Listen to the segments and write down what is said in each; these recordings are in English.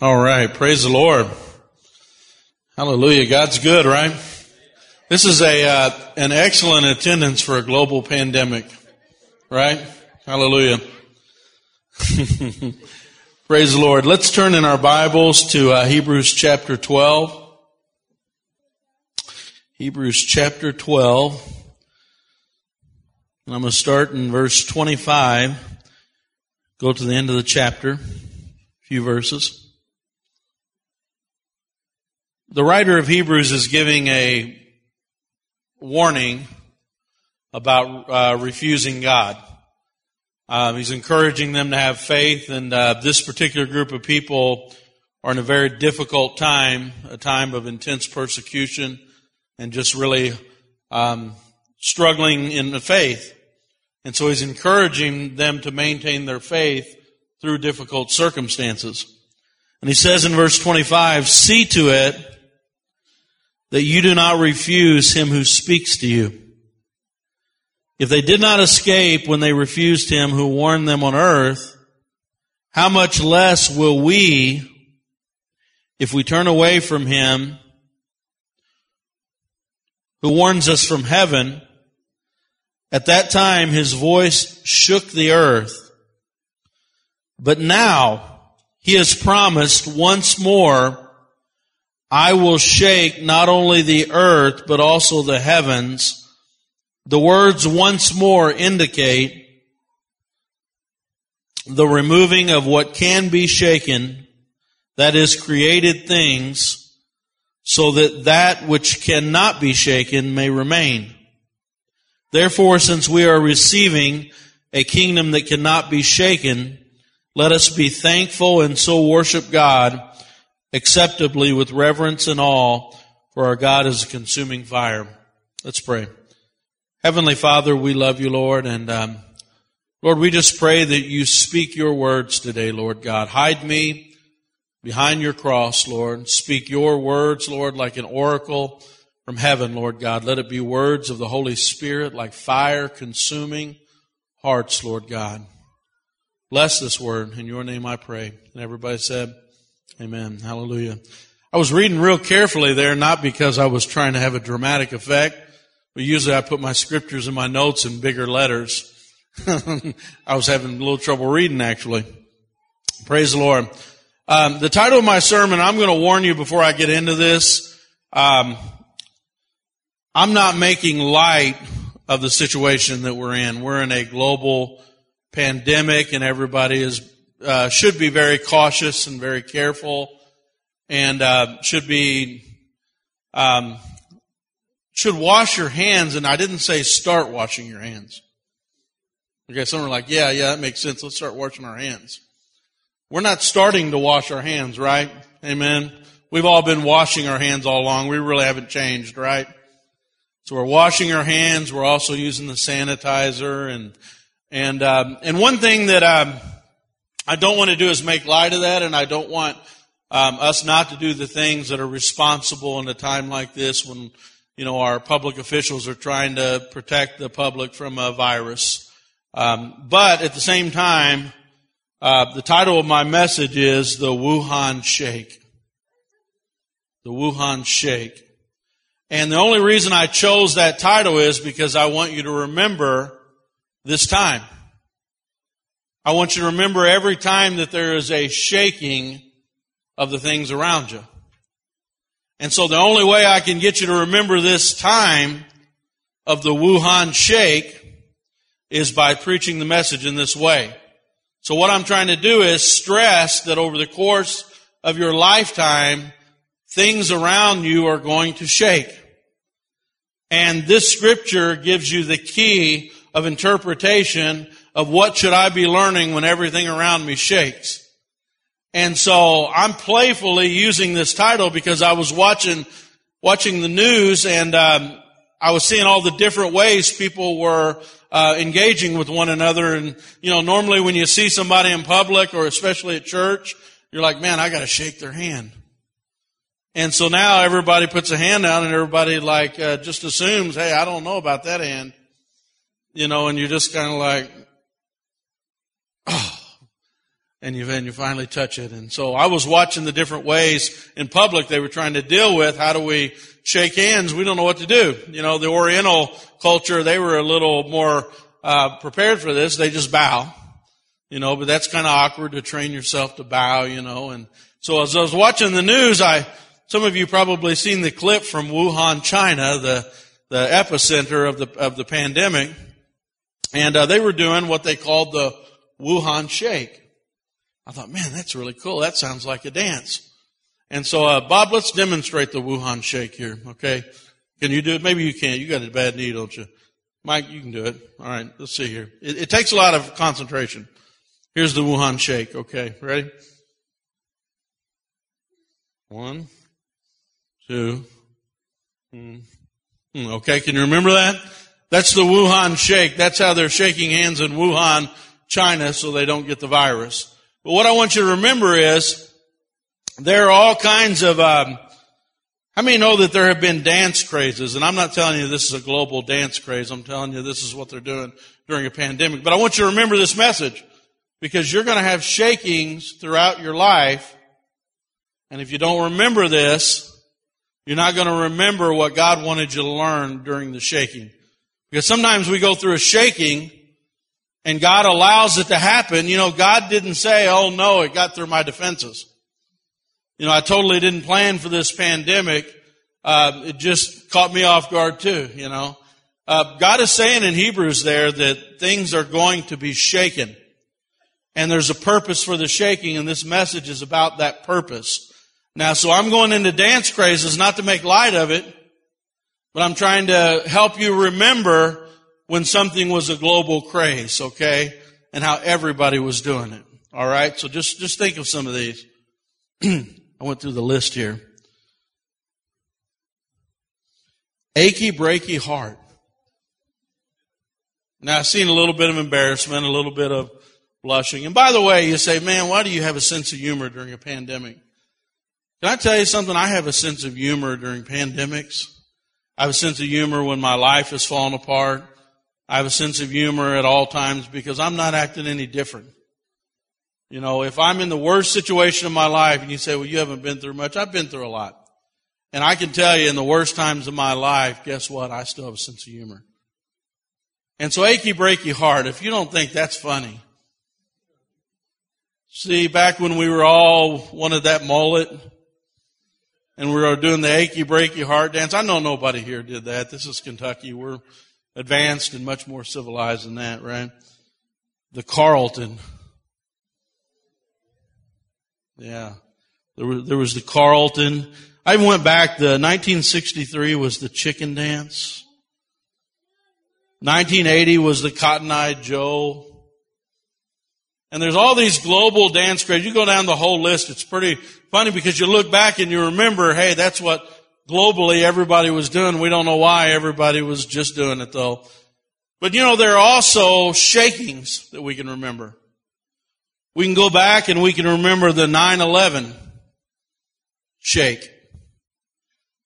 All right. Praise the Lord. Hallelujah. God's good, right? This is a, uh, an excellent attendance for a global pandemic, right? Hallelujah. Praise the Lord. Let's turn in our Bibles to uh, Hebrews chapter 12. Hebrews chapter 12. And I'm going to start in verse 25. Go to the end of the chapter. A few verses. The writer of Hebrews is giving a warning about uh, refusing God. Uh, he's encouraging them to have faith, and uh, this particular group of people are in a very difficult time, a time of intense persecution, and just really um, struggling in the faith. And so he's encouraging them to maintain their faith through difficult circumstances. And he says in verse 25, see to it that you do not refuse him who speaks to you. If they did not escape when they refused him who warned them on earth, how much less will we, if we turn away from him who warns us from heaven, at that time his voice shook the earth. But now he has promised once more I will shake not only the earth, but also the heavens. The words once more indicate the removing of what can be shaken, that is created things, so that that which cannot be shaken may remain. Therefore, since we are receiving a kingdom that cannot be shaken, let us be thankful and so worship God acceptably with reverence and awe, for our God is a consuming fire. Let's pray. Heavenly Father, we love you, Lord, and um, Lord, we just pray that you speak your words today, Lord God. Hide me behind your cross, Lord. Speak your words, Lord, like an oracle from heaven, Lord God. Let it be words of the Holy Spirit, like fire consuming hearts, Lord God. Bless this word. In your name I pray. And everybody said, Amen. Hallelujah. I was reading real carefully there, not because I was trying to have a dramatic effect, but usually I put my scriptures in my notes in bigger letters. I was having a little trouble reading actually. Praise the Lord. Um, the title of my sermon, I'm going to warn you before I get into this. Um, I'm not making light of the situation that we're in. We're in a global pandemic and everybody is uh, should be very cautious and very careful, and uh, should be um, should wash your hands. And I didn't say start washing your hands. Okay, some are like, yeah, yeah, that makes sense. Let's start washing our hands. We're not starting to wash our hands, right? Amen. We've all been washing our hands all along. We really haven't changed, right? So we're washing our hands. We're also using the sanitizer and and um, and one thing that um, I don't want to do is make light of that, and I don't want um, us not to do the things that are responsible in a time like this when you know our public officials are trying to protect the public from a virus. Um, but at the same time, uh, the title of my message is the Wuhan Shake. The Wuhan Shake. And the only reason I chose that title is because I want you to remember this time. I want you to remember every time that there is a shaking of the things around you. And so the only way I can get you to remember this time of the Wuhan shake is by preaching the message in this way. So what I'm trying to do is stress that over the course of your lifetime, things around you are going to shake. And this scripture gives you the key of interpretation of what should I be learning when everything around me shakes. And so I'm playfully using this title because I was watching, watching the news and, um, I was seeing all the different ways people were, uh, engaging with one another. And, you know, normally when you see somebody in public or especially at church, you're like, man, I gotta shake their hand. And so now everybody puts a hand out and everybody like, uh, just assumes, hey, I don't know about that hand. You know, and you're just kind of like, and you, and you finally touch it. And so I was watching the different ways in public they were trying to deal with how do we shake hands? We don't know what to do. You know, the Oriental culture, they were a little more uh, prepared for this. They just bow, you know, but that's kind of awkward to train yourself to bow, you know. And so as I was watching the news, I some of you probably seen the clip from Wuhan, China, the the epicenter of the of the pandemic, and uh, they were doing what they called the Wuhan Shake. I thought, man, that's really cool. That sounds like a dance. And so, uh, Bob, let's demonstrate the Wuhan shake here, okay? Can you do it? Maybe you can't. You got a bad knee, don't you? Mike, you can do it. All right, let's see here. It, it takes a lot of concentration. Here's the Wuhan shake, okay? Ready? One, two. Hmm, okay, can you remember that? That's the Wuhan shake. That's how they're shaking hands in Wuhan, China, so they don't get the virus. But what I want you to remember is there are all kinds of. Um, how many know that there have been dance crazes? And I'm not telling you this is a global dance craze. I'm telling you this is what they're doing during a pandemic. But I want you to remember this message because you're going to have shakings throughout your life. And if you don't remember this, you're not going to remember what God wanted you to learn during the shaking. Because sometimes we go through a shaking and God allows it to happen, you know, God didn't say, oh no, it got through my defenses. You know, I totally didn't plan for this pandemic. Uh, it just caught me off guard too, you know. Uh, God is saying in Hebrews there that things are going to be shaken. And there's a purpose for the shaking, and this message is about that purpose. Now, so I'm going into dance crazes not to make light of it, but I'm trying to help you remember when something was a global craze, okay? And how everybody was doing it. All right? So just, just think of some of these. I went through the list here. Achy, breaky heart. Now I've seen a little bit of embarrassment, a little bit of blushing. And by the way, you say, man, why do you have a sense of humor during a pandemic? Can I tell you something? I have a sense of humor during pandemics. I have a sense of humor when my life has fallen apart. I have a sense of humor at all times because I'm not acting any different. You know, if I'm in the worst situation of my life and you say, well, you haven't been through much, I've been through a lot. And I can tell you in the worst times of my life, guess what? I still have a sense of humor. And so achy breaky heart, if you don't think that's funny. See, back when we were all wanted that mullet and we were doing the achy breaky heart dance, I know nobody here did that. This is Kentucky. We're advanced and much more civilized than that, right? The Carlton. Yeah. There was, there was the Carlton. I went back, the 1963 was the chicken dance. 1980 was the Cotton Eye Joe. And there's all these global dance crazes. You go down the whole list, it's pretty funny because you look back and you remember, hey, that's what globally everybody was doing. We don't know why everybody was just doing it though. But you know, there are also shakings that we can remember. We can go back and we can remember the 9-11 shake.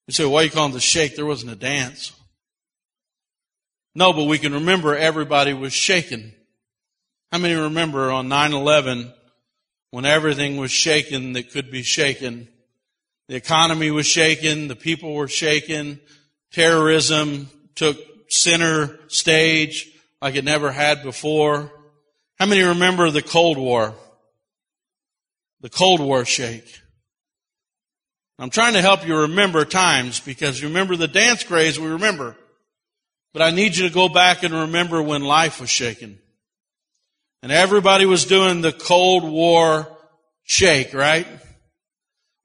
You say, why are you call it the shake? There wasn't a dance. No, but we can remember everybody was shaken. How many remember on 9-11 when everything was shaken that could be shaken? The economy was shaken. The people were shaken. Terrorism took center stage like it never had before. How many remember the Cold War? The Cold War shake. I'm trying to help you remember times because you remember the dance craze, we remember. But I need you to go back and remember when life was shaken. And everybody was doing the Cold War shake, right?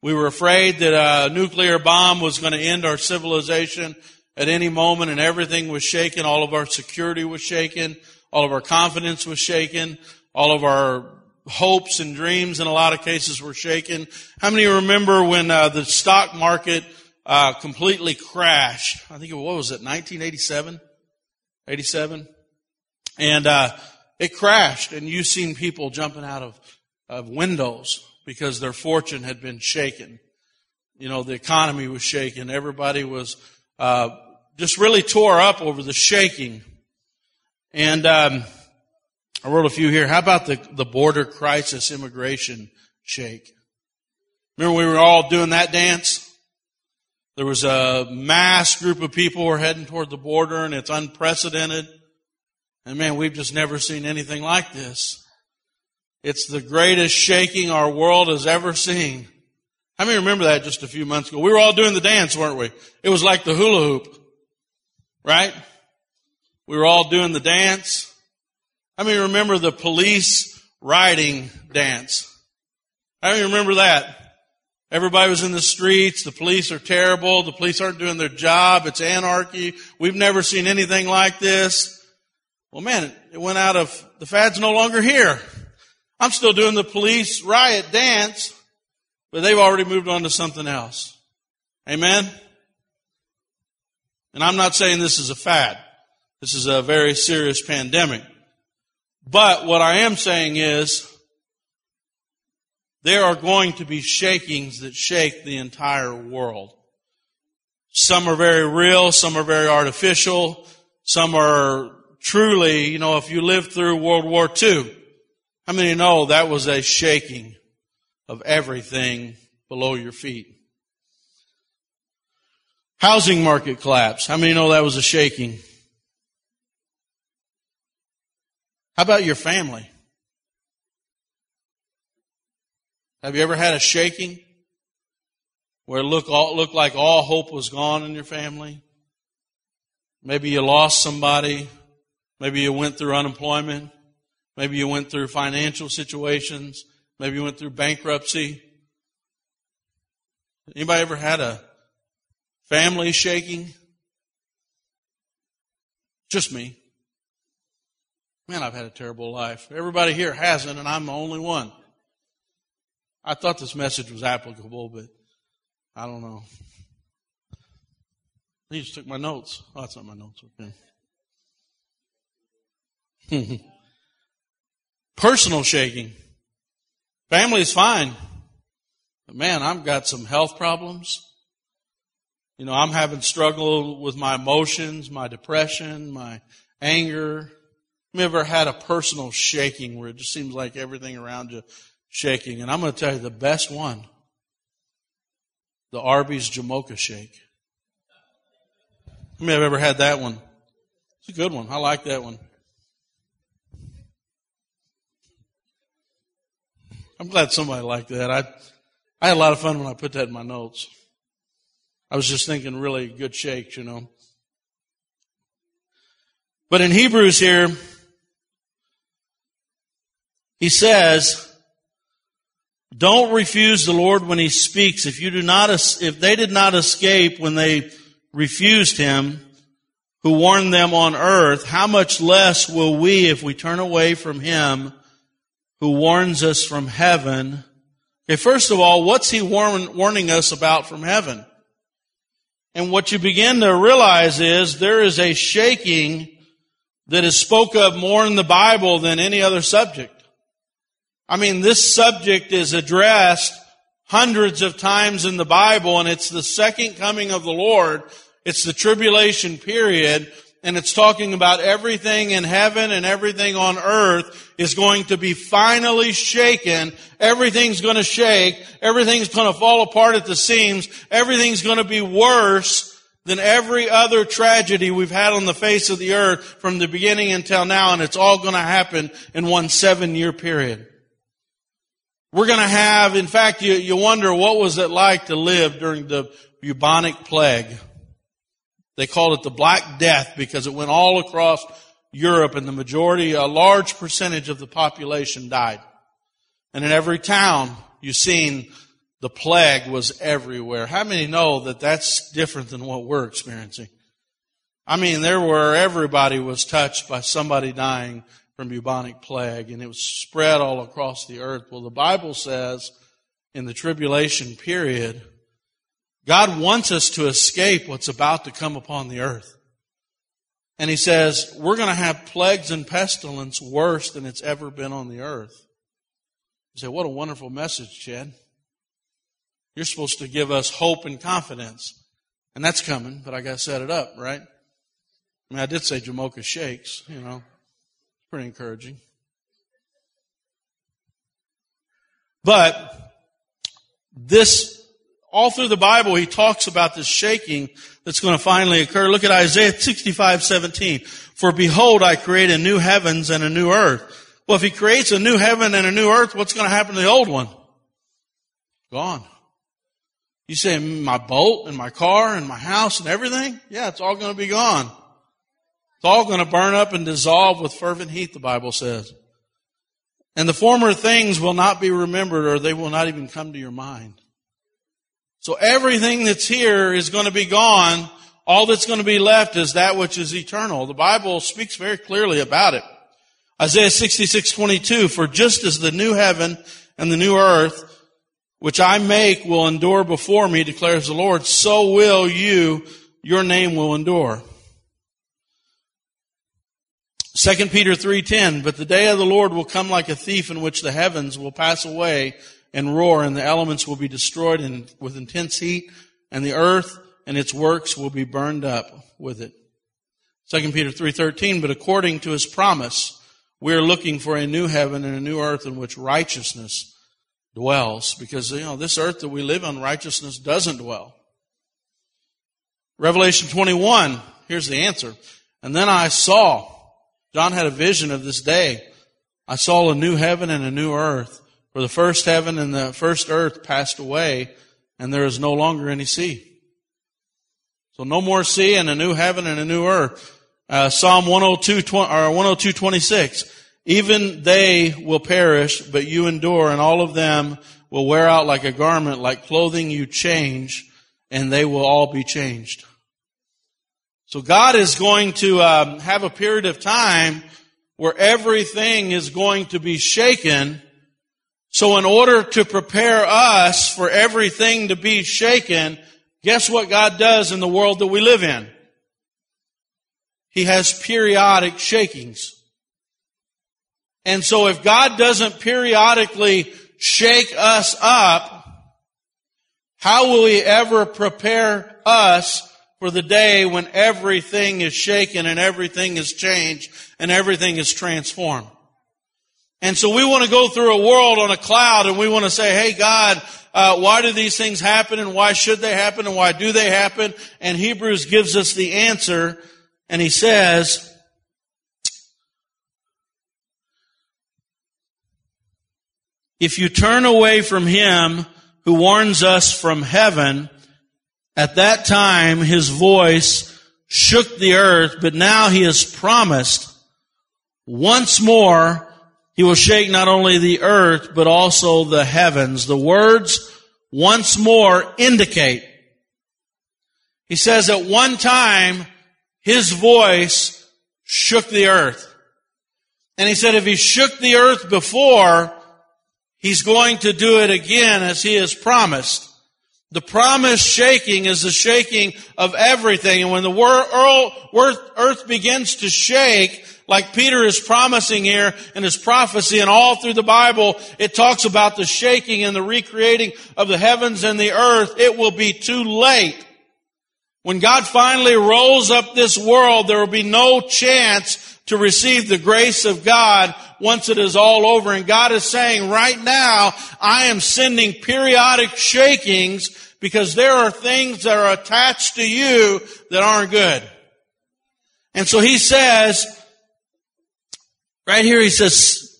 We were afraid that a nuclear bomb was going to end our civilization at any moment and everything was shaken. All of our security was shaken. All of our confidence was shaken. All of our hopes and dreams in a lot of cases were shaken. How many remember when uh, the stock market uh, completely crashed? I think it what was it, 1987, 87, and uh, it crashed, and you've seen people jumping out of, of windows because their fortune had been shaken. You know, the economy was shaken. Everybody was uh, just really tore up over the shaking. And um, I wrote a few here. How about the, the border crisis immigration shake? Remember we were all doing that dance? There was a mass group of people were heading toward the border and it's unprecedented. And man, we've just never seen anything like this. It's the greatest shaking our world has ever seen. How many remember that just a few months ago? We were all doing the dance, weren't we? It was like the hula hoop. Right? We were all doing the dance. How many remember the police riding dance? How many remember that? Everybody was in the streets. The police are terrible. The police aren't doing their job. It's anarchy. We've never seen anything like this. Well, man, it went out of, the fad's no longer here. I'm still doing the police riot dance, but they've already moved on to something else. Amen? And I'm not saying this is a fad. This is a very serious pandemic. But what I am saying is, there are going to be shakings that shake the entire world. Some are very real, some are very artificial, some are truly, you know, if you lived through World War II, how many know that was a shaking of everything below your feet? Housing market collapse. How many know that was a shaking? How about your family? Have you ever had a shaking where it looked, all, looked like all hope was gone in your family? Maybe you lost somebody. Maybe you went through unemployment. Maybe you went through financial situations. Maybe you went through bankruptcy. Anybody ever had a family shaking? Just me. Man, I've had a terrible life. Everybody here hasn't, and I'm the only one. I thought this message was applicable, but I don't know. He just took my notes. Oh, that's not my notes. Okay. Personal shaking. Family is fine. But man, I've got some health problems. You know, I'm having struggle with my emotions, my depression, my anger, have you ever had a personal shaking where it just seems like everything around you shaking? And I'm going to tell you the best one. The Arby's Jamocha shake. How many have ever had that one? It's a good one. I like that one. I'm glad somebody liked that. I, I had a lot of fun when I put that in my notes. I was just thinking really good shakes, you know. But in Hebrews here, he says, don't refuse the Lord when he speaks. If you do not, if they did not escape when they refused him, who warned them on earth, how much less will we if we turn away from him who warns us from heaven? Okay, first of all, what's he warn, warning us about from heaven? And what you begin to realize is there is a shaking that is spoke of more in the Bible than any other subject. I mean, this subject is addressed hundreds of times in the Bible and it's the second coming of the Lord. It's the tribulation period and it's talking about everything in heaven and everything on earth is going to be finally shaken. Everything's going to shake. Everything's going to fall apart at the seams. Everything's going to be worse than every other tragedy we've had on the face of the earth from the beginning until now. And it's all going to happen in one seven year period. We're going to have, in fact, you, you wonder what was it like to live during the bubonic plague. They called it the Black Death because it went all across Europe and the majority, a large percentage of the population died. And in every town, you've seen the plague was everywhere. How many know that that's different than what we're experiencing? I mean, there were, everybody was touched by somebody dying from bubonic plague, and it was spread all across the earth. Well, the Bible says in the tribulation period, God wants us to escape what's about to come upon the earth. And he says, we're going to have plagues and pestilence worse than it's ever been on the earth. You say, what a wonderful message, Chad. You're supposed to give us hope and confidence. And that's coming, but I got to set it up, right? I mean, I did say Jamocha shakes, you know. It's pretty encouraging. But this all through the Bible, he talks about this shaking that's going to finally occur. Look at Isaiah 65, 17. For behold, I create a new heavens and a new earth. Well, if he creates a new heaven and a new earth, what's going to happen to the old one? Gone. You say my boat and my car and my house and everything? Yeah, it's all going to be gone. It's all going to burn up and dissolve with fervent heat, the Bible says. And the former things will not be remembered or they will not even come to your mind. So everything that's here is going to be gone. All that's going to be left is that which is eternal. The Bible speaks very clearly about it. Isaiah 66, 22, for just as the new heaven and the new earth, which I make will endure before me, declares the Lord, so will you, your name will endure. 2 Peter 3:10 But the day of the Lord will come like a thief in which the heavens will pass away and roar and the elements will be destroyed in, with intense heat and the earth and its works will be burned up with it. 2 Peter 3:13 But according to his promise we are looking for a new heaven and a new earth in which righteousness dwells because you know this earth that we live on righteousness doesn't dwell. Revelation 21 here's the answer. And then I saw John had a vision of this day. I saw a new heaven and a new earth, for the first heaven and the first earth passed away, and there is no longer any sea. So no more sea and a new heaven and a new earth. Uh, Psalm 102, or 102, 26. Even they will perish, but you endure, and all of them will wear out like a garment, like clothing you change, and they will all be changed. So God is going to um, have a period of time where everything is going to be shaken. So in order to prepare us for everything to be shaken, guess what God does in the world that we live in? He has periodic shakings. And so if God doesn't periodically shake us up, how will He ever prepare us for the day when everything is shaken and everything is changed and everything is transformed. And so we want to go through a world on a cloud and we want to say, hey God, uh, why do these things happen and why should they happen and why do they happen? And Hebrews gives us the answer and he says, if you turn away from him who warns us from heaven, at that time, his voice shook the earth, but now he has promised once more he will shake not only the earth, but also the heavens. The words once more indicate. He says at one time, his voice shook the earth. And he said if he shook the earth before, he's going to do it again as he has promised. The promise shaking is the shaking of everything. And when the earth begins to shake, like Peter is promising here in his prophecy and all through the Bible, it talks about the shaking and the recreating of the heavens and the earth. It will be too late. When God finally rolls up this world, there will be no chance to receive the grace of God once it is all over. And God is saying right now, I am sending periodic shakings because there are things that are attached to you that aren't good. And so he says, right here he says,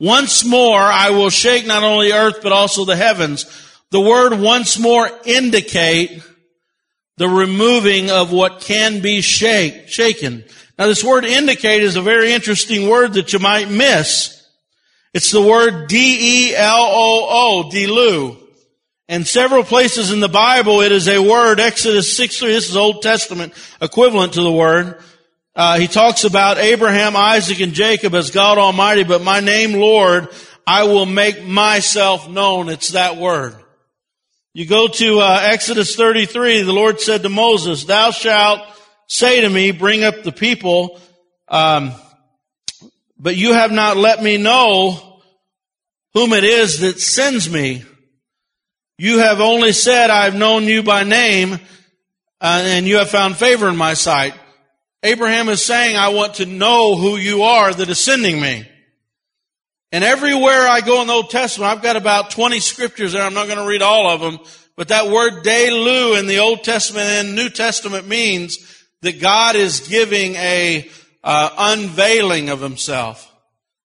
once more I will shake not only earth but also the heavens. The word once more indicate the removing of what can be shake, shaken. Now this word indicate is a very interesting word that you might miss. It's the word D-E-L-O-O, delu. And several places in the Bible, it is a word, Exodus 6, 3, this is Old Testament equivalent to the word. Uh, he talks about Abraham, Isaac, and Jacob as God Almighty, but my name, Lord, I will make myself known. It's that word. You go to uh, Exodus 33, the Lord said to Moses, thou shalt say to me, bring up the people, um, but you have not let me know whom it is that sends me. You have only said, I've known you by name, uh, and you have found favor in my sight. Abraham is saying, I want to know who you are that is sending me. And everywhere I go in the Old Testament, I've got about 20 scriptures there. I'm not going to read all of them. But that word delu in the Old Testament and New Testament means that God is giving a uh, unveiling of himself.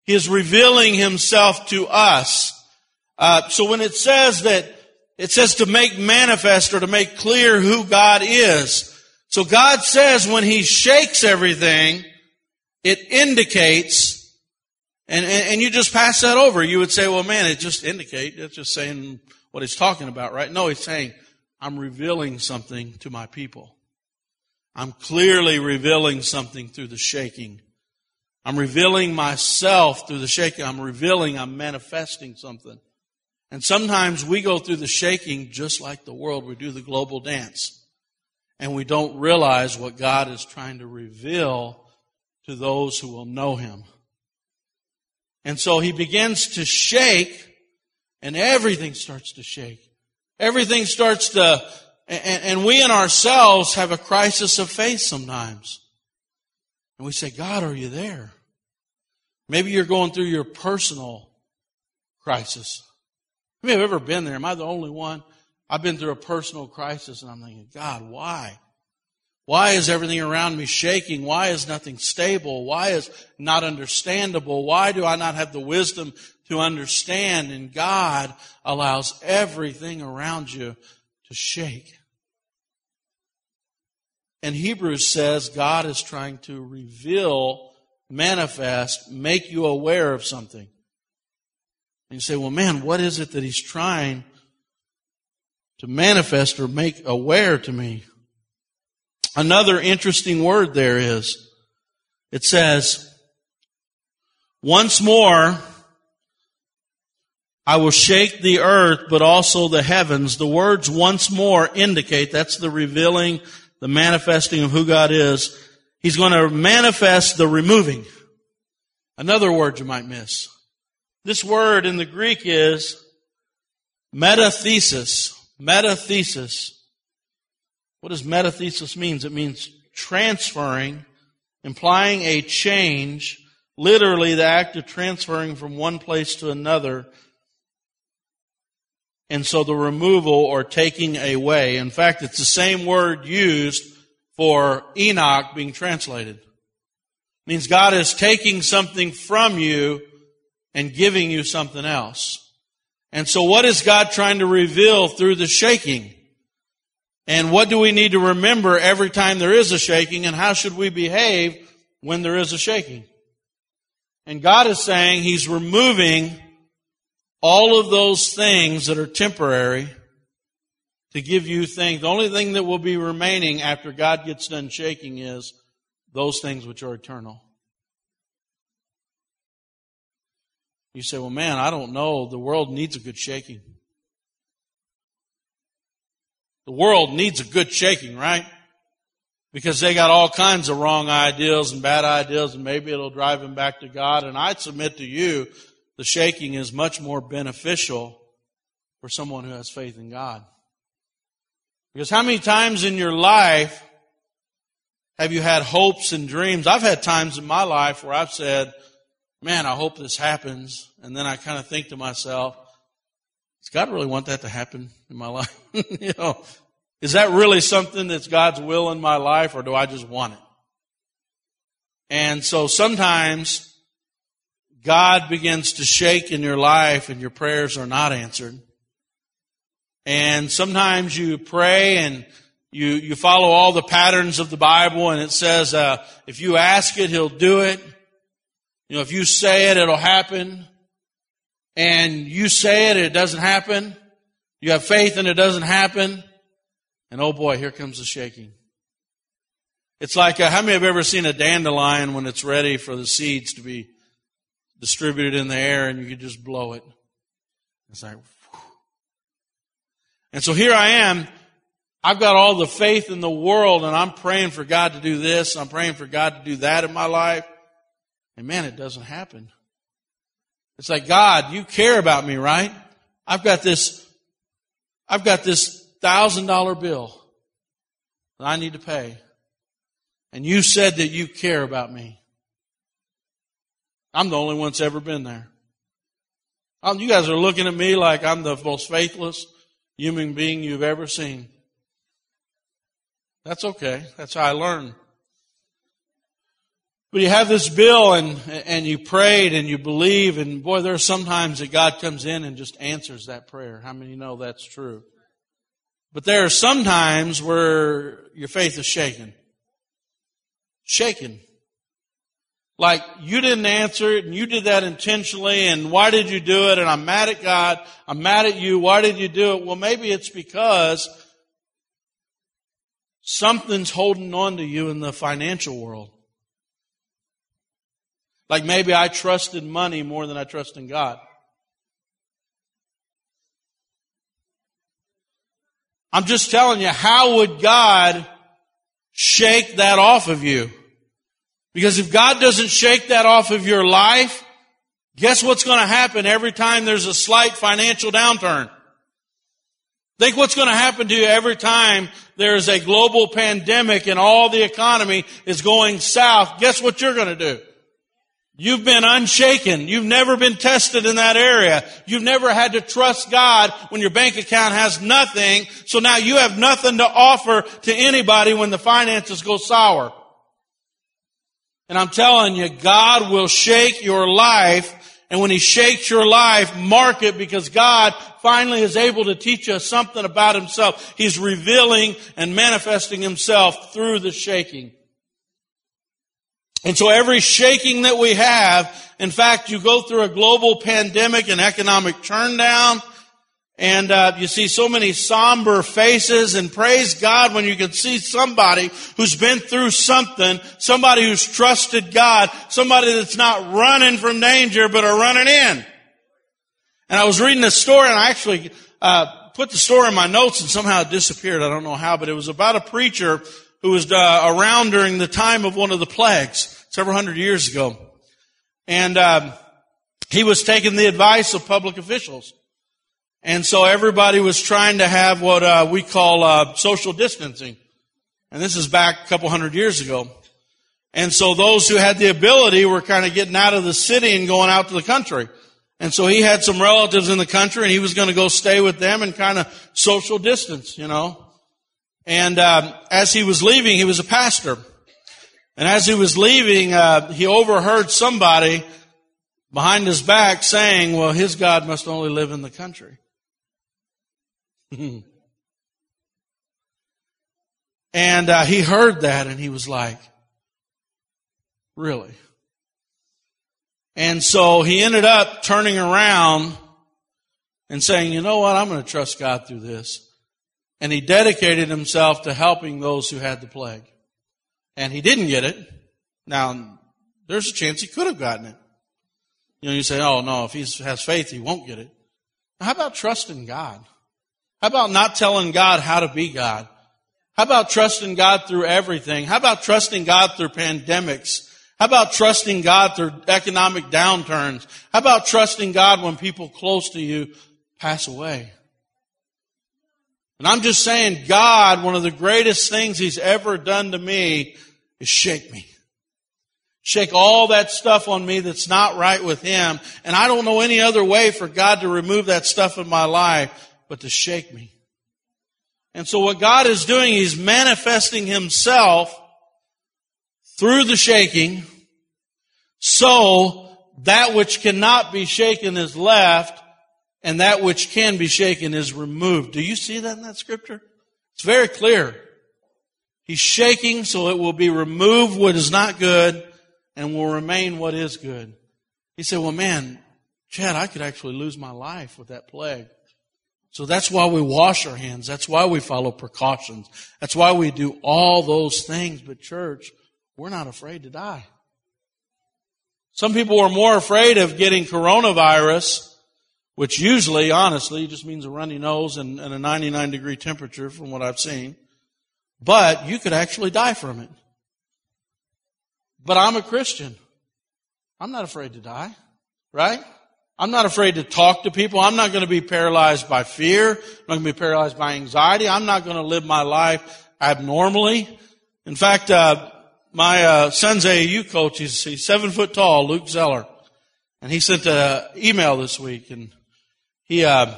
He is revealing himself to us. Uh, so when it says that, it says to make manifest or to make clear who God is. So God says when he shakes everything, it indicates and, and, and, you just pass that over. You would say, well, man, it just indicate, it's just saying what he's talking about, right? No, he's saying, I'm revealing something to my people. I'm clearly revealing something through the shaking. I'm revealing myself through the shaking. I'm revealing, I'm manifesting something. And sometimes we go through the shaking just like the world. We do the global dance. And we don't realize what God is trying to reveal to those who will know Him. And so he begins to shake and everything starts to shake. Everything starts to, and, and, we in ourselves have a crisis of faith sometimes. And we say, God, are you there? Maybe you're going through your personal crisis. Have you ever been there? Am I the only one? I've been through a personal crisis and I'm thinking, God, why? Why is everything around me shaking? Why is nothing stable? Why is not understandable? Why do I not have the wisdom to understand? And God allows everything around you to shake. And Hebrews says God is trying to reveal, manifest, make you aware of something. And you say, well, man, what is it that he's trying to manifest or make aware to me? Another interesting word there is, it says, once more, I will shake the earth, but also the heavens. The words once more indicate that's the revealing, the manifesting of who God is. He's going to manifest the removing. Another word you might miss. This word in the Greek is metathesis. Metathesis. What does metathesis means? It means transferring, implying a change, literally the act of transferring from one place to another. And so the removal or taking away. In fact, it's the same word used for Enoch being translated. It means God is taking something from you and giving you something else. And so what is God trying to reveal through the shaking? And what do we need to remember every time there is a shaking and how should we behave when there is a shaking? And God is saying He's removing all of those things that are temporary to give you things. The only thing that will be remaining after God gets done shaking is those things which are eternal. You say, well, man, I don't know. The world needs a good shaking. The world needs a good shaking, right? Because they got all kinds of wrong ideas and bad ideas and maybe it'll drive them back to God. And I'd submit to you, the shaking is much more beneficial for someone who has faith in God. Because how many times in your life have you had hopes and dreams? I've had times in my life where I've said, man, I hope this happens. And then I kind of think to myself, does God really want that to happen in my life? you know, is that really something that's God's will in my life or do I just want it? And so sometimes God begins to shake in your life and your prayers are not answered. And sometimes you pray and you, you follow all the patterns of the Bible and it says, uh, if you ask it, He'll do it. You know, if you say it, it'll happen and you say it, it doesn't happen. You have faith and it doesn't happen. And oh boy, here comes the shaking. It's like, uh, how many have ever seen a dandelion when it's ready for the seeds to be distributed in the air and you can just blow it? It's like, whew. and so here I am. I've got all the faith in the world and I'm praying for God to do this. I'm praying for God to do that in my life. And man, it doesn't happen. It's like, God, you care about me, right? I've got this, I've got this thousand dollar bill that I need to pay. And you said that you care about me. I'm the only one that's ever been there. Um, you guys are looking at me like I'm the most faithless human being you've ever seen. That's okay. That's how I learn. But you have this bill and, and you prayed and you believe and boy, there are sometimes that God comes in and just answers that prayer. How many know that's true? But there are some times where your faith is shaken. Shaken. Like you didn't answer it and you did that intentionally and why did you do it? And I'm mad at God. I'm mad at you. Why did you do it? Well, maybe it's because something's holding on to you in the financial world. Like maybe I trusted money more than I trust in God. I'm just telling you, how would God shake that off of you? Because if God doesn't shake that off of your life, guess what's going to happen every time there's a slight financial downturn? Think what's going to happen to you every time there's a global pandemic and all the economy is going south. Guess what you're going to do? You've been unshaken. You've never been tested in that area. You've never had to trust God when your bank account has nothing. So now you have nothing to offer to anybody when the finances go sour. And I'm telling you, God will shake your life. And when He shakes your life, mark it because God finally is able to teach us something about Himself. He's revealing and manifesting Himself through the shaking. And so every shaking that we have, in fact, you go through a global pandemic and economic turndown, and uh, you see so many somber faces, and praise God when you can see somebody who's been through something, somebody who's trusted God, somebody that's not running from danger but are running in. And I was reading this story, and I actually uh, put the story in my notes, and somehow it disappeared. I don't know how, but it was about a preacher who was uh, around during the time of one of the plagues several hundred years ago. And um, he was taking the advice of public officials. And so everybody was trying to have what uh, we call uh, social distancing. And this is back a couple hundred years ago. And so those who had the ability were kind of getting out of the city and going out to the country. And so he had some relatives in the country and he was going to go stay with them and kind of social distance, you know. And um, as he was leaving, he was a pastor. And as he was leaving, uh, he overheard somebody behind his back saying, well, his God must only live in the country. and uh, he heard that and he was like, really? And so he ended up turning around and saying, you know what? I'm going to trust God through this and he dedicated himself to helping those who had the plague. And he didn't get it. Now, there's a chance he could have gotten it. You know, you say, oh no, if he has faith, he won't get it. Now, how about trusting God? How about not telling God how to be God? How about trusting God through everything? How about trusting God through pandemics? How about trusting God through economic downturns? How about trusting God when people close to you pass away? And I'm just saying, God, one of the greatest things He's ever done to me is shake me. Shake all that stuff on me that's not right with Him. And I don't know any other way for God to remove that stuff in my life but to shake me. And so what God is doing, He's manifesting Himself through the shaking so that which cannot be shaken is left and that which can be shaken is removed. Do you see that in that scripture? It's very clear. He's shaking so it will be removed what is not good and will remain what is good. He said, well man, Chad, I could actually lose my life with that plague. So that's why we wash our hands. That's why we follow precautions. That's why we do all those things. But church, we're not afraid to die. Some people are more afraid of getting coronavirus which usually, honestly, just means a runny nose and, and, a 99 degree temperature from what I've seen. But you could actually die from it. But I'm a Christian. I'm not afraid to die, right? I'm not afraid to talk to people. I'm not going to be paralyzed by fear. I'm not going to be paralyzed by anxiety. I'm not going to live my life abnormally. In fact, uh, my uh, son's AAU coach, he's, he's seven foot tall, Luke Zeller. And he sent an email this week and he uh,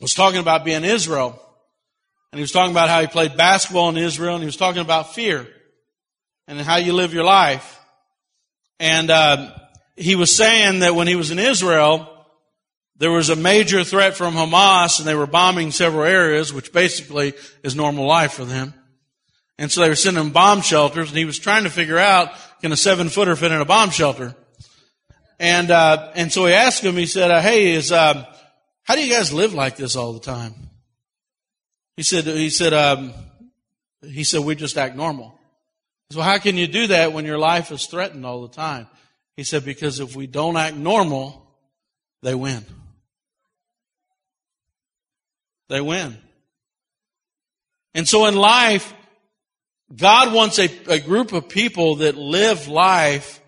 was talking about being Israel. And he was talking about how he played basketball in Israel and he was talking about fear and how you live your life. And uh, he was saying that when he was in Israel, there was a major threat from Hamas and they were bombing several areas, which basically is normal life for them. And so they were sending him bomb shelters and he was trying to figure out, can a seven footer fit in a bomb shelter? And, uh, and so he asked him, he said, uh, hey, is, um, how do you guys live like this all the time? He said, he said, um, he said, we just act normal. So how can you do that when your life is threatened all the time? He said, because if we don't act normal, they win. They win. And so in life, God wants a, a group of people that live life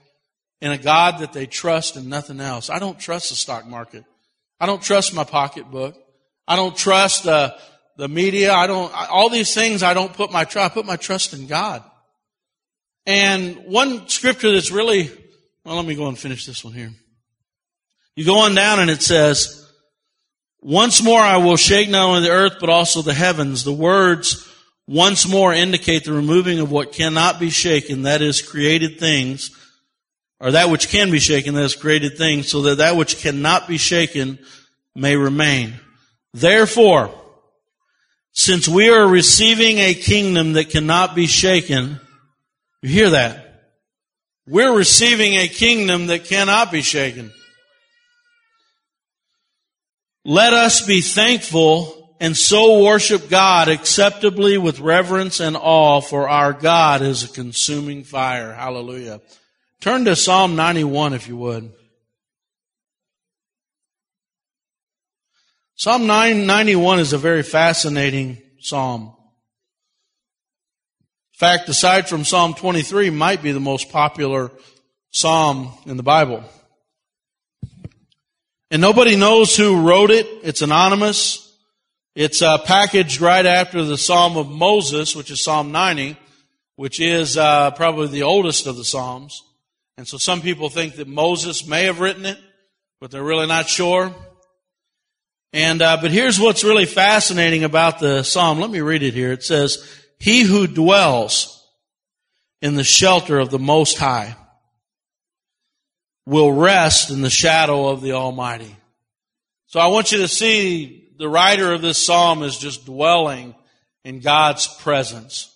in a God that they trust and nothing else. I don't trust the stock market. I don't trust my pocketbook. I don't trust the, the media. I don't, all these things I don't put my trust, I put my trust in God. And one scripture that's really, well, let me go and finish this one here. You go on down and it says, once more I will shake not only the earth, but also the heavens. The words once more indicate the removing of what cannot be shaken, that is created things, or that which can be shaken, that is created thing, so that that which cannot be shaken may remain. Therefore, since we are receiving a kingdom that cannot be shaken, you hear that? We're receiving a kingdom that cannot be shaken. Let us be thankful and so worship God acceptably with reverence and awe, for our God is a consuming fire. Hallelujah. Turn to Psalm 91 if you would. Psalm 991 is a very fascinating psalm. In fact, aside from Psalm 23, might be the most popular psalm in the Bible. And nobody knows who wrote it. It's anonymous. It's uh, packaged right after the Psalm of Moses, which is Psalm 90, which is uh, probably the oldest of the Psalms. And so some people think that Moses may have written it, but they're really not sure. And uh, but here's what's really fascinating about the psalm. Let me read it here. It says, "He who dwells in the shelter of the Most High will rest in the shadow of the Almighty." So I want you to see the writer of this psalm is just dwelling in God's presence.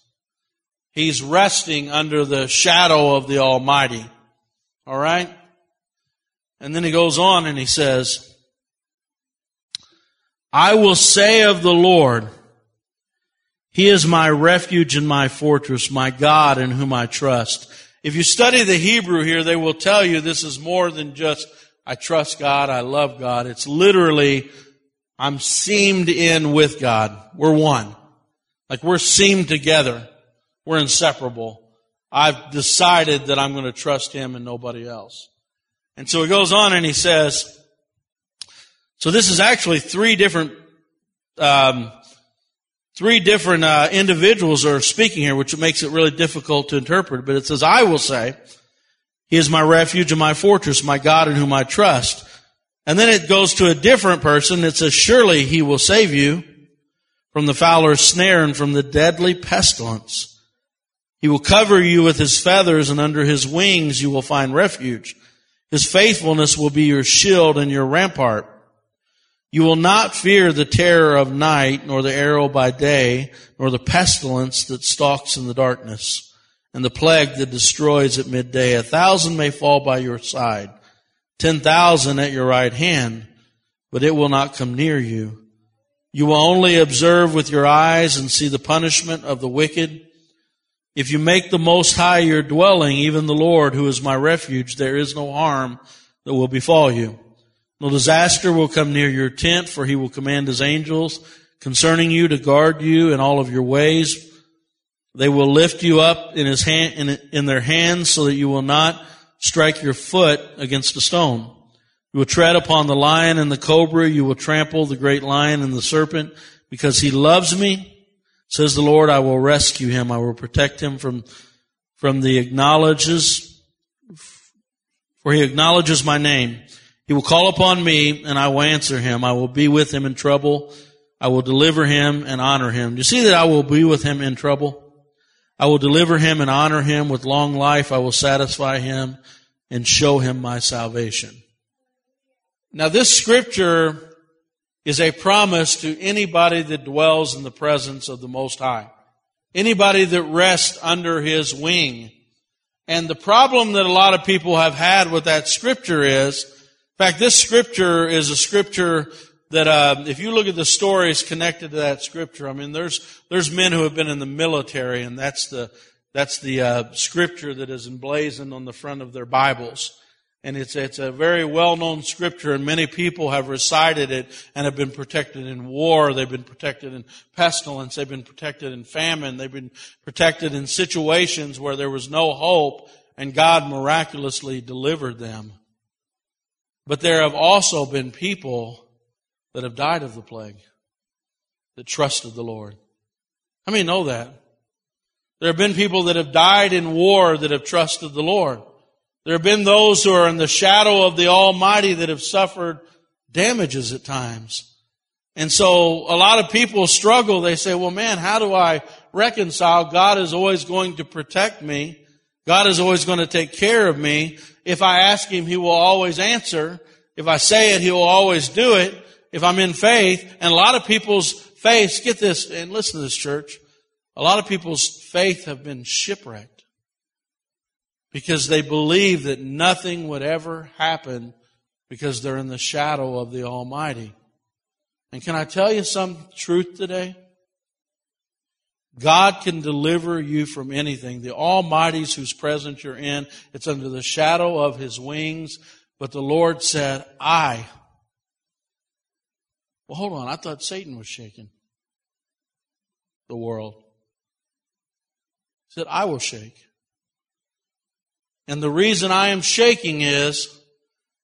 He's resting under the shadow of the Almighty. All right? And then he goes on and he says, I will say of the Lord, He is my refuge and my fortress, my God in whom I trust. If you study the Hebrew here, they will tell you this is more than just, I trust God, I love God. It's literally I'm seamed in with God. We're one. Like we're seamed together. We're inseparable. I've decided that I'm going to trust Him and nobody else. And so he goes on and he says, so this is actually three different, um, three different uh, individuals are speaking here, which makes it really difficult to interpret. But it says, I will say, He is my refuge and my fortress, my God in whom I trust. And then it goes to a different person. It says, surely he will save you from the fowler's snare and from the deadly pestilence. He will cover you with his feathers and under his wings you will find refuge. His faithfulness will be your shield and your rampart. You will not fear the terror of night, nor the arrow by day, nor the pestilence that stalks in the darkness, and the plague that destroys at midday. A thousand may fall by your side, ten thousand at your right hand, but it will not come near you. You will only observe with your eyes and see the punishment of the wicked. If you make the Most High your dwelling, even the Lord, who is my refuge, there is no harm that will befall you. No disaster will come near your tent, for he will command his angels concerning you to guard you in all of your ways. They will lift you up in his hand, in, in their hands so that you will not strike your foot against a stone. You will tread upon the lion and the cobra. You will trample the great lion and the serpent because he loves me. Says the Lord, I will rescue him. I will protect him from, from the acknowledges, for he acknowledges my name. He will call upon me and I will answer him. I will be with him in trouble. I will deliver him and honor him. Do you see that I will be with him in trouble? I will deliver him and honor him with long life. I will satisfy him and show him my salvation. Now this scripture is a promise to anybody that dwells in the presence of the Most High. Anybody that rests under his wing. And the problem that a lot of people have had with that scripture is, in fact, this scripture is a scripture that uh, if you look at the stories connected to that scripture, I mean, there's there's men who have been in the military, and that's the that's the uh, scripture that is emblazoned on the front of their Bibles. And it's, it's a very well-known scripture and many people have recited it and have been protected in war. They've been protected in pestilence. They've been protected in famine. They've been protected in situations where there was no hope and God miraculously delivered them. But there have also been people that have died of the plague that trusted the Lord. How many know that? There have been people that have died in war that have trusted the Lord. There have been those who are in the shadow of the Almighty that have suffered damages at times. And so a lot of people struggle. They say, well, man, how do I reconcile? God is always going to protect me. God is always going to take care of me. If I ask Him, He will always answer. If I say it, He will always do it. If I'm in faith, and a lot of people's faith, get this, and listen to this church, a lot of people's faith have been shipwrecked because they believe that nothing would ever happen because they're in the shadow of the Almighty. And can I tell you some truth today? God can deliver you from anything. The Almighty's whose presence you're in, it's under the shadow of His wings. But the Lord said, I. Well, hold on. I thought Satan was shaking the world. He said, I will shake. And the reason I am shaking is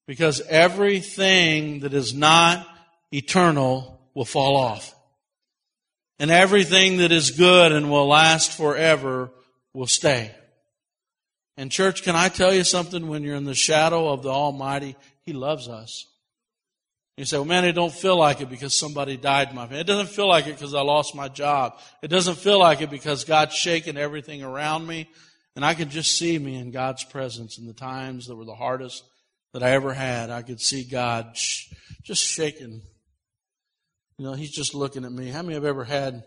because everything that is not eternal will fall off. And everything that is good and will last forever will stay. And church, can I tell you something? When you're in the shadow of the Almighty, He loves us. You say, well, man, it don't feel like it because somebody died in my family. It doesn't feel like it because I lost my job. It doesn't feel like it because God's shaking everything around me. And I could just see me in God's presence in the times that were the hardest that I ever had. I could see God just shaking. You know, He's just looking at me. How many have ever had,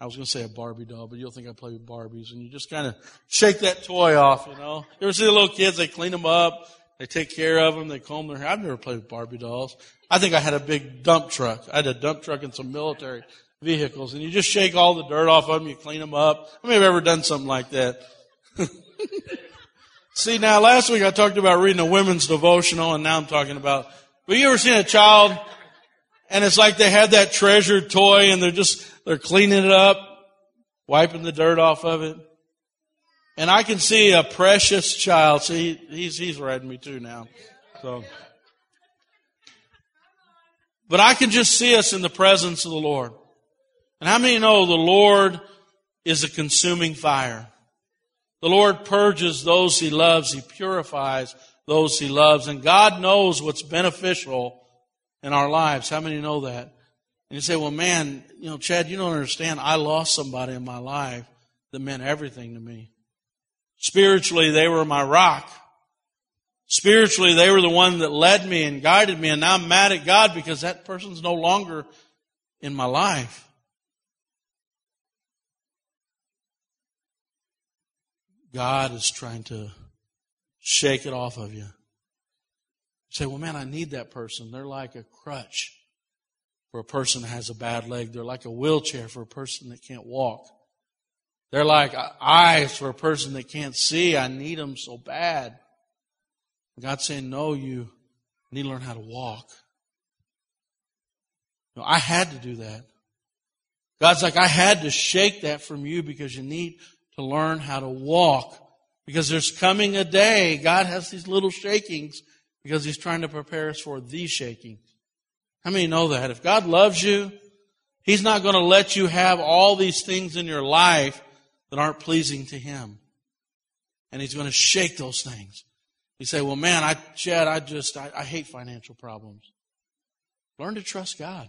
I was going to say a Barbie doll, but you'll think I play with Barbies. And you just kind of shake that toy off, you know. You ever see the little kids, they clean them up, they take care of them, they comb their hair. I've never played with Barbie dolls. I think I had a big dump truck. I had a dump truck and some military vehicles. And you just shake all the dirt off of them, you clean them up. How many have ever done something like that? See, now last week I talked about reading a women's devotional and now I'm talking about, but you ever seen a child and it's like they had that treasured toy and they're just, they're cleaning it up, wiping the dirt off of it. And I can see a precious child. See, he's, he's reading me too now. So, but I can just see us in the presence of the Lord. And how many know the Lord is a consuming fire? The Lord purges those he loves. He purifies those he loves. And God knows what's beneficial in our lives. How many know that? And you say, well, man, you know, Chad, you don't understand. I lost somebody in my life that meant everything to me. Spiritually, they were my rock. Spiritually, they were the one that led me and guided me. And now I'm mad at God because that person's no longer in my life. God is trying to shake it off of you. You say, well, man, I need that person. They're like a crutch for a person that has a bad leg. They're like a wheelchair for a person that can't walk. They're like eyes for a person that can't see. I need them so bad. God's saying, no, you need to learn how to walk. No, I had to do that. God's like, I had to shake that from you because you need to learn how to walk. Because there's coming a day, God has these little shakings because He's trying to prepare us for these shakings. How many know that? If God loves you, He's not going to let you have all these things in your life that aren't pleasing to Him. And He's going to shake those things. You say, well, man, I, Chad, I just, I, I hate financial problems. Learn to trust God.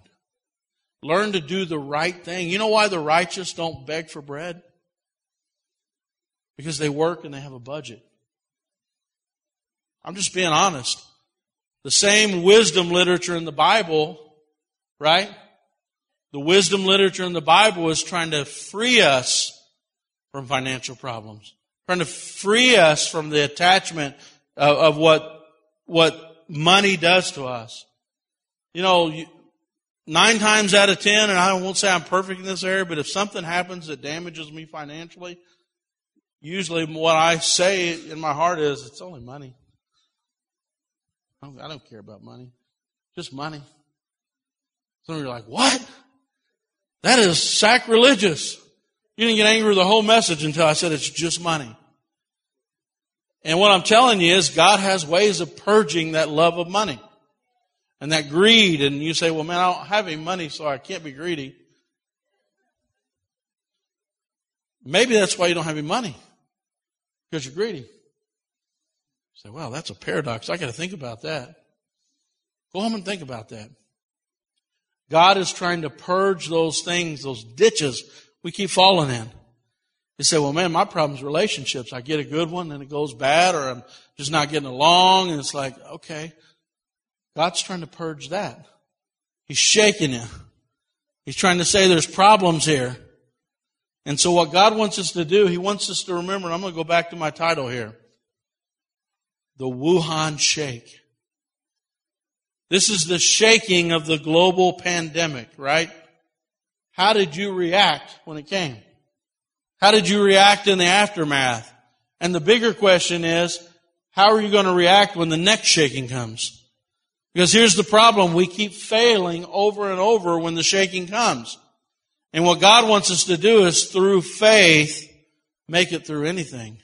Learn to do the right thing. You know why the righteous don't beg for bread? Because they work and they have a budget. I'm just being honest. The same wisdom literature in the Bible, right? The wisdom literature in the Bible is trying to free us from financial problems, trying to free us from the attachment of, of what, what money does to us. You know, nine times out of ten, and I won't say I'm perfect in this area, but if something happens that damages me financially, usually what I say in my heart is, it's only money. I don't care about money. Just money. Some of you are like, what? That is sacrilegious. You didn't get angry with the whole message until I said it's just money. And what I'm telling you is God has ways of purging that love of money and that greed. And you say, well, man, I don't have any money, so I can't be greedy. Maybe that's why you don't have any money because you're greedy. Say, well, that's a paradox. I got to think about that. Go home and think about that. God is trying to purge those things, those ditches we keep falling in. You say, well, man, my problem is relationships. I get a good one and it goes bad or I'm just not getting along. And it's like, okay, God's trying to purge that. He's shaking you. He's trying to say there's problems here. And so what God wants us to do, He wants us to remember, and I'm going to go back to my title here. The Wuhan Shake. This is the shaking of the global pandemic, right? How did you react when it came? How did you react in the aftermath? And the bigger question is, how are you going to react when the next shaking comes? Because here's the problem. We keep failing over and over when the shaking comes. And what God wants us to do is through faith, make it through anything.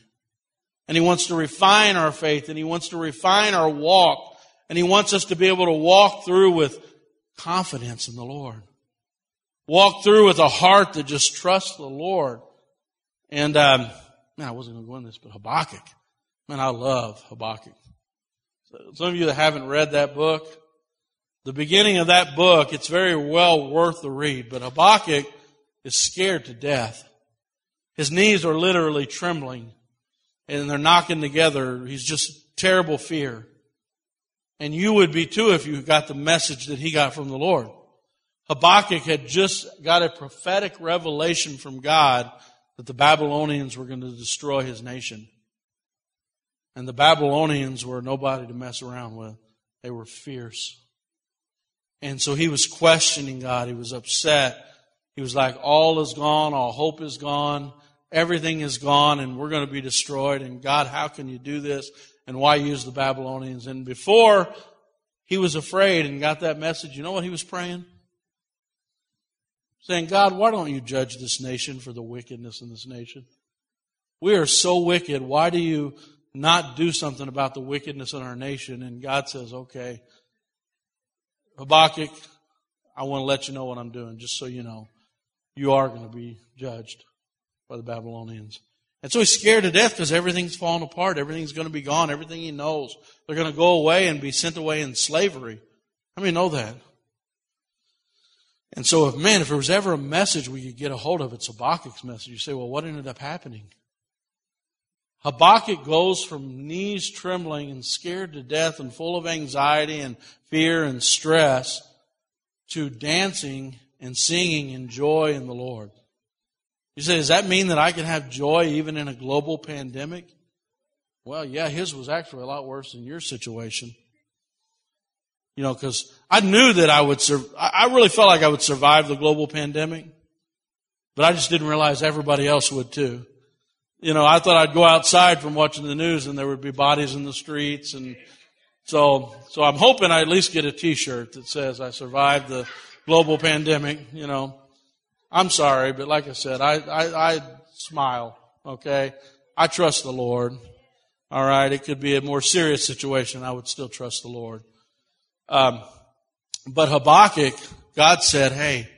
And He wants to refine our faith and He wants to refine our walk and He wants us to be able to walk through with confidence in the Lord. Walk through with a heart that just trusts the Lord. And, um, man, I wasn't going to go in this, but Habakkuk. Man, I love Habakkuk. So some of you that haven't read that book, the beginning of that book, it's very well worth the read, but Habakkuk is scared to death. His knees are literally trembling and they're knocking together. He's just terrible fear. And you would be too if you got the message that he got from the Lord. Habakkuk had just got a prophetic revelation from God that the Babylonians were going to destroy his nation. And the Babylonians were nobody to mess around with. They were fierce. And so he was questioning God. He was upset. He was like, all is gone. All hope is gone. Everything is gone and we're going to be destroyed. And God, how can you do this? And why use the Babylonians? And before he was afraid and got that message, you know what he was praying? saying, God, why don't you judge this nation for the wickedness in this nation? We are so wicked. Why do you not do something about the wickedness in our nation? And God says, okay, Habakkuk, I want to let you know what I'm doing, just so you know. You are going to be judged by the Babylonians. And so he's scared to death because everything's falling apart. Everything's going to be gone. Everything he knows. They're going to go away and be sent away in slavery. How many know that? And so, if man, if there was ever a message we could get a hold of, it's Habakkuk's message. You say, well, what ended up happening? Habakkuk goes from knees trembling and scared to death and full of anxiety and fear and stress to dancing and singing in joy in the Lord. You say, does that mean that I can have joy even in a global pandemic? Well, yeah, his was actually a lot worse than your situation. You know, because I knew that I would, I really felt like I would survive the global pandemic, but I just didn't realize everybody else would too. You know, I thought I'd go outside from watching the news and there would be bodies in the streets and so, so I'm hoping I at least get a t-shirt that says I survived the global pandemic, you know. I'm sorry, but like I said, I, I, I smile, okay? I trust the Lord. All right, it could be a more serious situation. I would still trust the Lord. Um, but Habakkuk, God said, hey,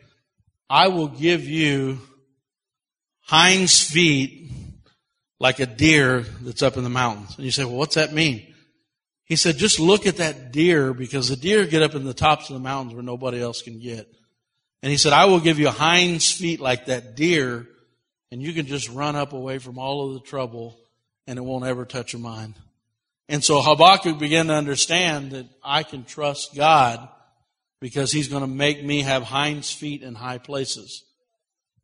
I will give you hinds feet like a deer that's up in the mountains. And you say, well, what's that mean? He said, just look at that deer because the deer get up in the tops of the mountains where nobody else can get. And he said, I will give you hinds feet like that deer and you can just run up away from all of the trouble and it won't ever touch your mind. And so Habakkuk began to understand that I can trust God because he's going to make me have hinds feet in high places.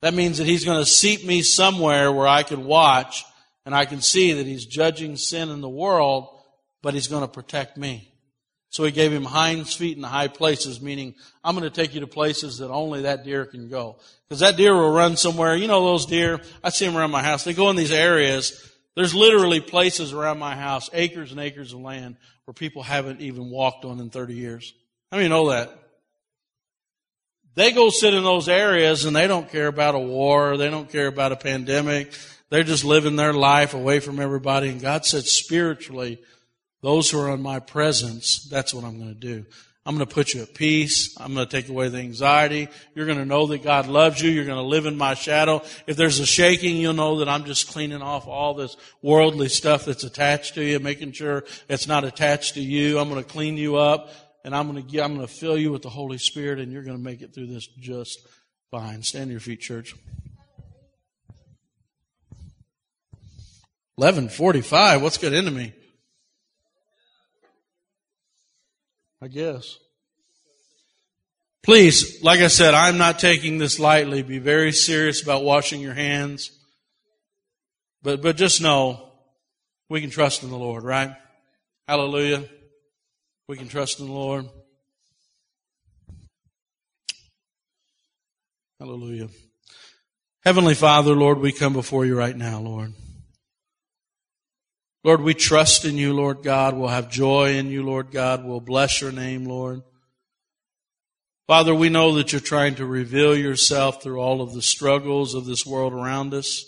That means that he's going to seat me somewhere where I can watch and I can see that he's judging sin in the world, but he's going to protect me. So he gave him hinds feet in high places, meaning I'm going to take you to places that only that deer can go. Because that deer will run somewhere. You know those deer? I see them around my house. They go in these areas. There's literally places around my house, acres and acres of land, where people haven't even walked on in 30 years. How many know that? They go sit in those areas and they don't care about a war. They don't care about a pandemic. They're just living their life away from everybody. And God said spiritually, those who are in my presence, that's what I'm going to do. I'm going to put you at peace. I'm going to take away the anxiety. You're going to know that God loves you. You're going to live in my shadow. If there's a shaking, you'll know that I'm just cleaning off all this worldly stuff that's attached to you, making sure it's not attached to you. I'm going to clean you up and I'm going to I'm going to fill you with the Holy Spirit and you're going to make it through this just fine. Stand to your feet, church. 1145. What's got into me? I guess. Please, like I said, I'm not taking this lightly. Be very serious about washing your hands. But, but just know we can trust in the Lord, right? Hallelujah. We can trust in the Lord. Hallelujah. Heavenly Father, Lord, we come before you right now, Lord. Lord, we trust in you, Lord God. We'll have joy in you, Lord God. We'll bless your name, Lord. Father, we know that you're trying to reveal yourself through all of the struggles of this world around us.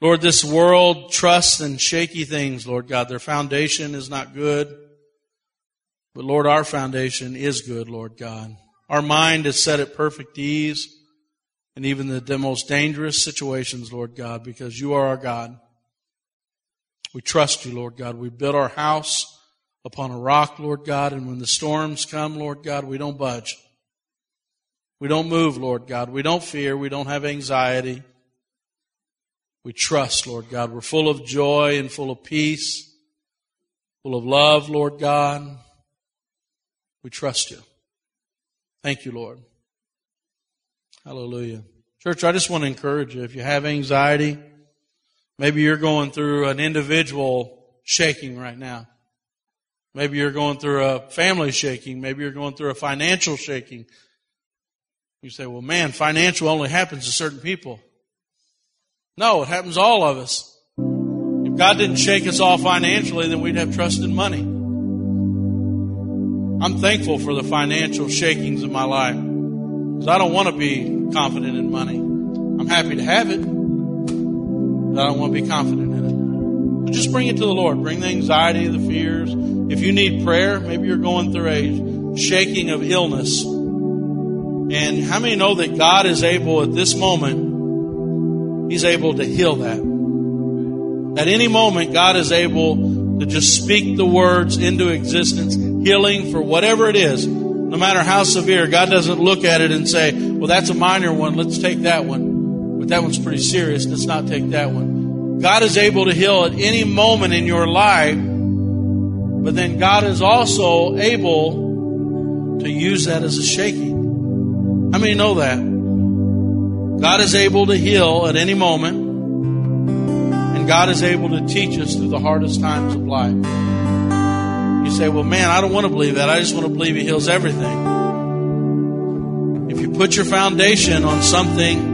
Lord, this world trusts in shaky things, Lord God. Their foundation is not good. But Lord, our foundation is good, Lord God. Our mind is set at perfect ease and even the most dangerous situations, Lord God, because you are our God. We trust you, Lord God. We build our house upon a rock, Lord God, and when the storms come, Lord God, we don't budge. We don't move, Lord God. We don't fear. We don't have anxiety. We trust, Lord God. We're full of joy and full of peace, full of love, Lord God. We trust you. Thank you, Lord. Hallelujah. Church, I just want to encourage you. If you have anxiety, Maybe you're going through an individual shaking right now. Maybe you're going through a family shaking. Maybe you're going through a financial shaking. You say, well, man, financial only happens to certain people. No, it happens to all of us. If God didn't shake us all financially, then we'd have trust in money. I'm thankful for the financial shakings of my life because I don't want to be confident in money. I'm happy to have it. I don't want to be confident in it. But just bring it to the Lord. Bring the anxiety, the fears. If you need prayer, maybe you're going through a shaking of illness. And how many know that God is able at this moment, He's able to heal that. At any moment, God is able to just speak the words into existence, healing for whatever it is. No matter how severe, God doesn't look at it and say, well, that's a minor one. Let's take that one but that one's pretty serious. Let's not take that one. God is able to heal at any moment in your life, but then God is also able to use that as a shaking. How many know that? God is able to heal at any moment, and God is able to teach us through the hardest times of life. You say, well, man, I don't want to believe that. I just want to believe He heals everything. If you put your foundation on something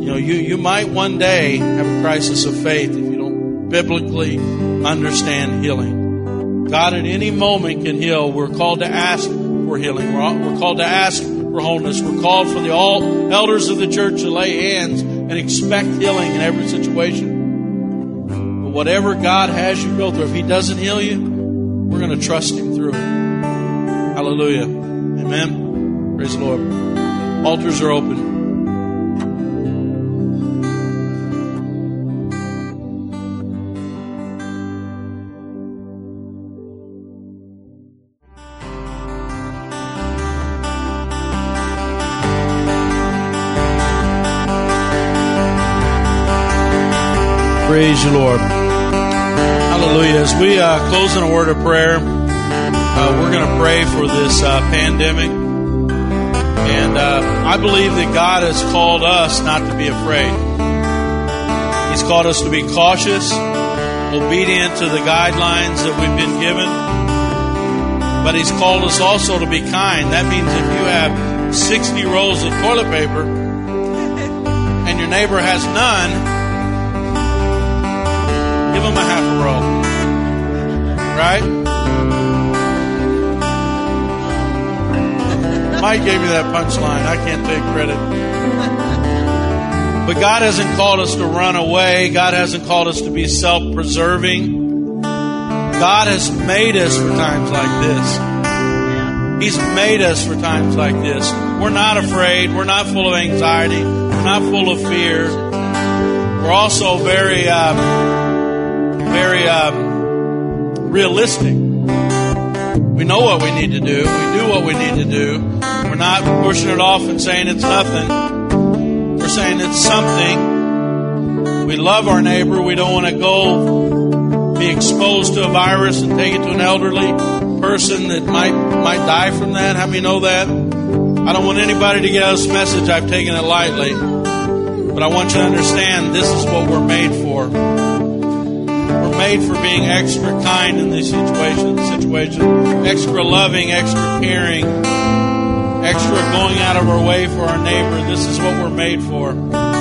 you know, you, you might one day have a crisis of faith if you don't biblically understand healing. God at any moment can heal. We're called to ask for healing. We're, we're called to ask for wholeness. We're called for the all elders of the church to lay hands and expect healing in every situation. But whatever God has you go through, if He doesn't heal you, we're going to trust Him through it. Hallelujah. Amen. Praise the Lord. Altars are open. Praise you, Lord. Hallelujah. As we uh, close in a word of prayer, uh, we're going to pray for this uh, pandemic. And uh, I believe that God has called us not to be afraid. He's called us to be cautious, obedient to the guidelines that we've been given. But He's called us also to be kind. That means if you have 60 rolls of toilet paper and your neighbor has none, Give them a half a roll. Right? Mike gave me that punchline. I can't take credit. But God hasn't called us to run away. God hasn't called us to be self preserving. God has made us for times like this. He's made us for times like this. We're not afraid. We're not full of anxiety. We're not full of fear. We're also very. Uh, very um, realistic. We know what we need to do. We do what we need to do. We're not pushing it off and saying it's nothing. We're saying it's something. We love our neighbor. We don't want to go be exposed to a virus and take it to an elderly person that might might die from that. How many know that? I don't want anybody to get this message. I've taken it lightly. But I want you to understand this is what we're made for made for being extra kind in these situations, situation, extra loving, extra caring, extra going out of our way for our neighbor. This is what we're made for,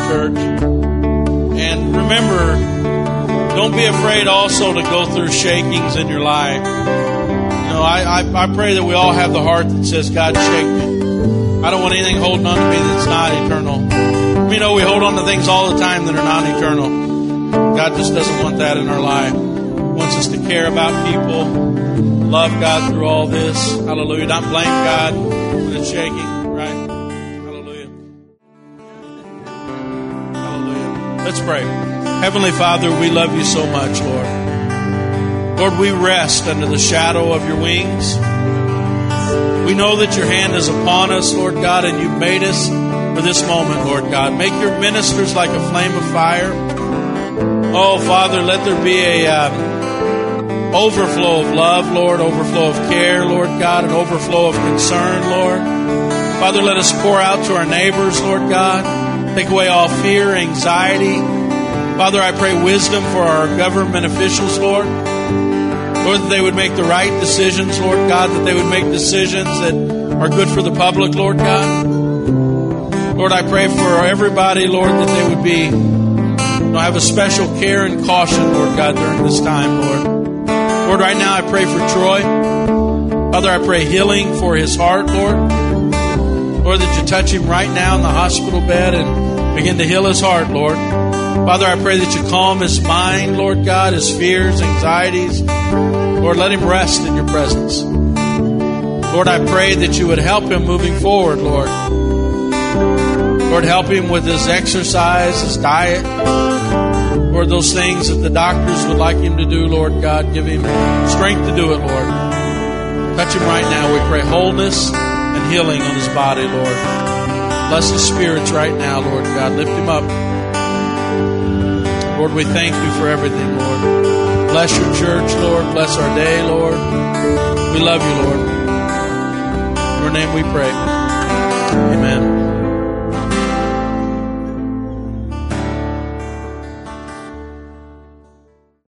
church. And remember, don't be afraid also to go through shakings in your life. You know, I, I, I pray that we all have the heart that says, God, shake me. I don't want anything holding on to me that's not eternal. We know we hold on to things all the time that are not eternal. God just doesn't want that in our life. He wants us to care about people, love God through all this. Hallelujah. Don't blame God when it's shaking, right? Hallelujah. Hallelujah. Let's pray. Heavenly Father, we love you so much, Lord. Lord, we rest under the shadow of your wings. We know that your hand is upon us, Lord God, and you've made us for this moment, Lord God. Make your ministers like a flame of fire. Oh, Father, let there be a um, overflow of love, Lord, overflow of care, Lord God, an overflow of concern, Lord. Father, let us pour out to our neighbors, Lord God. Take away all fear, anxiety. Father, I pray wisdom for our government officials, Lord. Lord, that they would make the right decisions, Lord God, that they would make decisions that are good for the public, Lord God. Lord, I pray for everybody, Lord, that they would be I have a special care and caution, Lord God, during this time, Lord. Lord, right now I pray for Troy. Father, I pray healing for his heart, Lord. Lord, that you touch him right now in the hospital bed and begin to heal his heart, Lord. Father, I pray that you calm his mind, Lord God, his fears, anxieties. Lord, let him rest in your presence. Lord, I pray that you would help him moving forward, Lord. Lord, help him with his exercise, his diet. Lord, those things that the doctors would like him to do, Lord God, give him strength to do it, Lord. Touch him right now. We pray wholeness and healing on his body, Lord. Bless his spirits right now, Lord God. Lift him up. Lord, we thank you for everything, Lord. Bless your church, Lord. Bless our day, Lord. We love you, Lord. In your name we pray. Amen.